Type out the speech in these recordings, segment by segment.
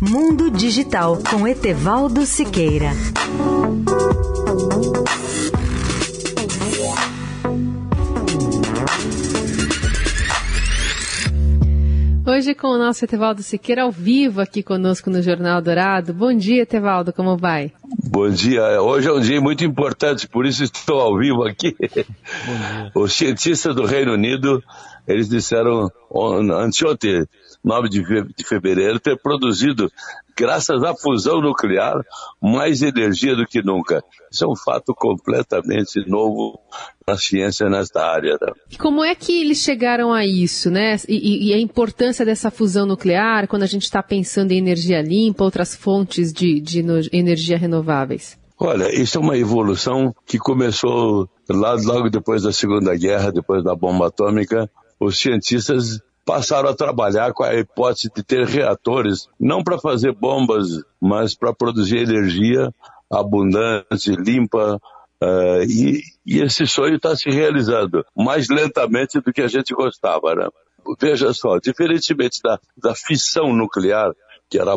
Mundo Digital com Etevaldo Siqueira. Hoje com o nosso Etevaldo Siqueira ao vivo aqui conosco no Jornal Dourado. Bom dia, Etevaldo, como vai? Bom dia. Hoje é um dia muito importante, por isso estou ao vivo aqui. Os cientistas do Reino Unido, eles disseram anteontem, 9 de fevereiro, ter produzido, graças à fusão nuclear, mais energia do que nunca. Isso é um fato completamente novo na ciência nesta área. Né? Como é que eles chegaram a isso, né? E, e a importância dessa fusão nuclear quando a gente está pensando em energia limpa, outras fontes de, de energia renováveis? Olha, isso é uma evolução que começou lá logo depois da Segunda Guerra, depois da bomba atômica. Os cientistas passaram a trabalhar com a hipótese de ter reatores, não para fazer bombas, mas para produzir energia abundante, limpa, uh, e, e, esse sonho está se realizando mais lentamente do que a gente gostava. Né? Veja só, diferentemente da, da fissão nuclear, que era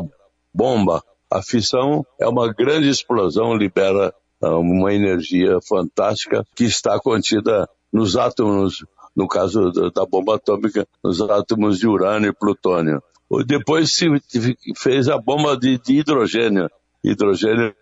bomba, a fissão é uma grande explosão, libera uh, uma energia fantástica que está contida nos átomos no caso da bomba atômica, nos átomos de urânio e plutônio. Depois se fez a bomba de, de hidrogênio. Hidrogênio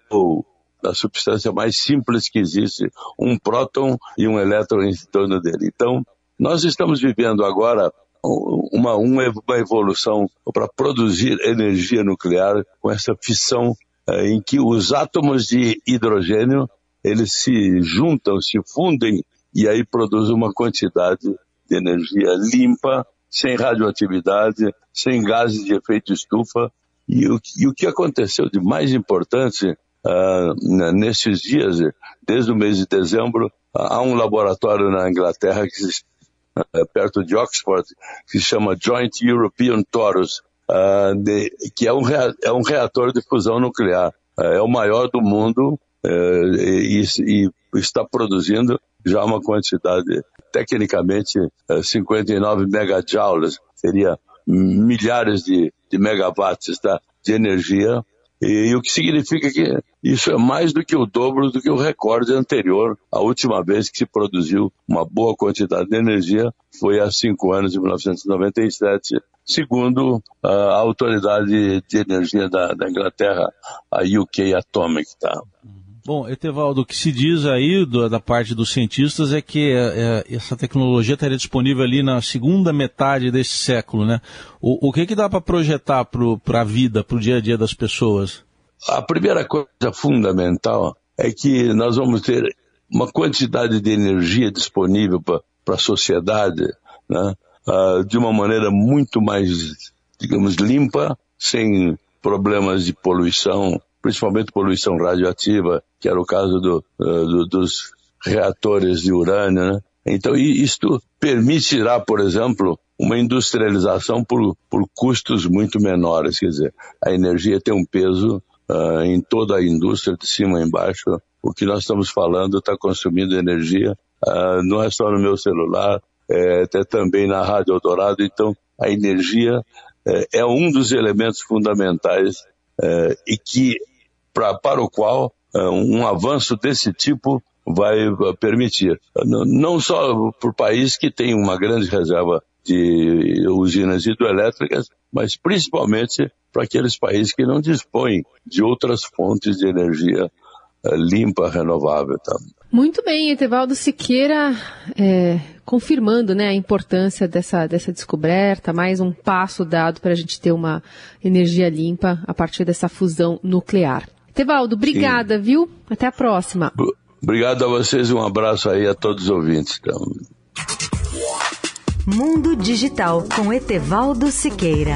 é a substância mais simples que existe, um próton e um elétron em torno dele. Então, nós estamos vivendo agora uma, uma evolução para produzir energia nuclear com essa fissão eh, em que os átomos de hidrogênio eles se juntam, se fundem e aí produz uma quantidade de energia limpa, sem radioatividade, sem gases de efeito estufa. E o, e o que aconteceu de mais importante uh, nesses dias, desde o mês de dezembro, há um laboratório na Inglaterra, que uh, perto de Oxford, que se chama Joint European Torus, uh, de, que é um, é um reator de fusão nuclear. é o maior do mundo e, e está produzindo já uma quantidade, tecnicamente, 59 é, megajoules, seria milhares de, de megawatts tá, de energia, e, e, o que significa que isso é mais do que o dobro do que o recorde anterior. A última vez que se produziu uma boa quantidade de energia foi há cinco anos, em 1997, segundo a autoridade de energia da, da Inglaterra, a UK Atomic. Tá? Bom, Etevaldo, o que se diz aí do, da parte dos cientistas é que é, é, essa tecnologia estaria disponível ali na segunda metade desse século, né? O, o que, que dá para projetar para a vida, para o dia a dia das pessoas? A primeira coisa fundamental é que nós vamos ter uma quantidade de energia disponível para a sociedade, né? Uh, de uma maneira muito mais, digamos, limpa, sem problemas de poluição, principalmente poluição radioativa, que era o caso do, uh, do, dos reatores de urânio. Né? Então, isto permitirá, por exemplo, uma industrialização por, por custos muito menores. Quer dizer, a energia tem um peso uh, em toda a indústria, de cima a embaixo. O que nós estamos falando está consumindo energia, uh, não é só no meu celular, é, é também na Rádio Eldorado. Então, a energia é, é um dos elementos fundamentais e que pra, para o qual uh, um avanço desse tipo vai uh, permitir. Não só para o país que tem uma grande reserva de usinas hidroelétricas, mas principalmente para aqueles países que não dispõem de outras fontes de energia limpa, renovável. Tá? Muito bem, Etevaldo Siqueira, é, confirmando né, a importância dessa, dessa descoberta, mais um passo dado para a gente ter uma energia limpa a partir dessa fusão nuclear. Tevaldo, obrigada, Sim. viu? Até a próxima. Obrigado a vocês e um abraço aí a todos os ouvintes. Então. Mundo Digital com Etevaldo Siqueira.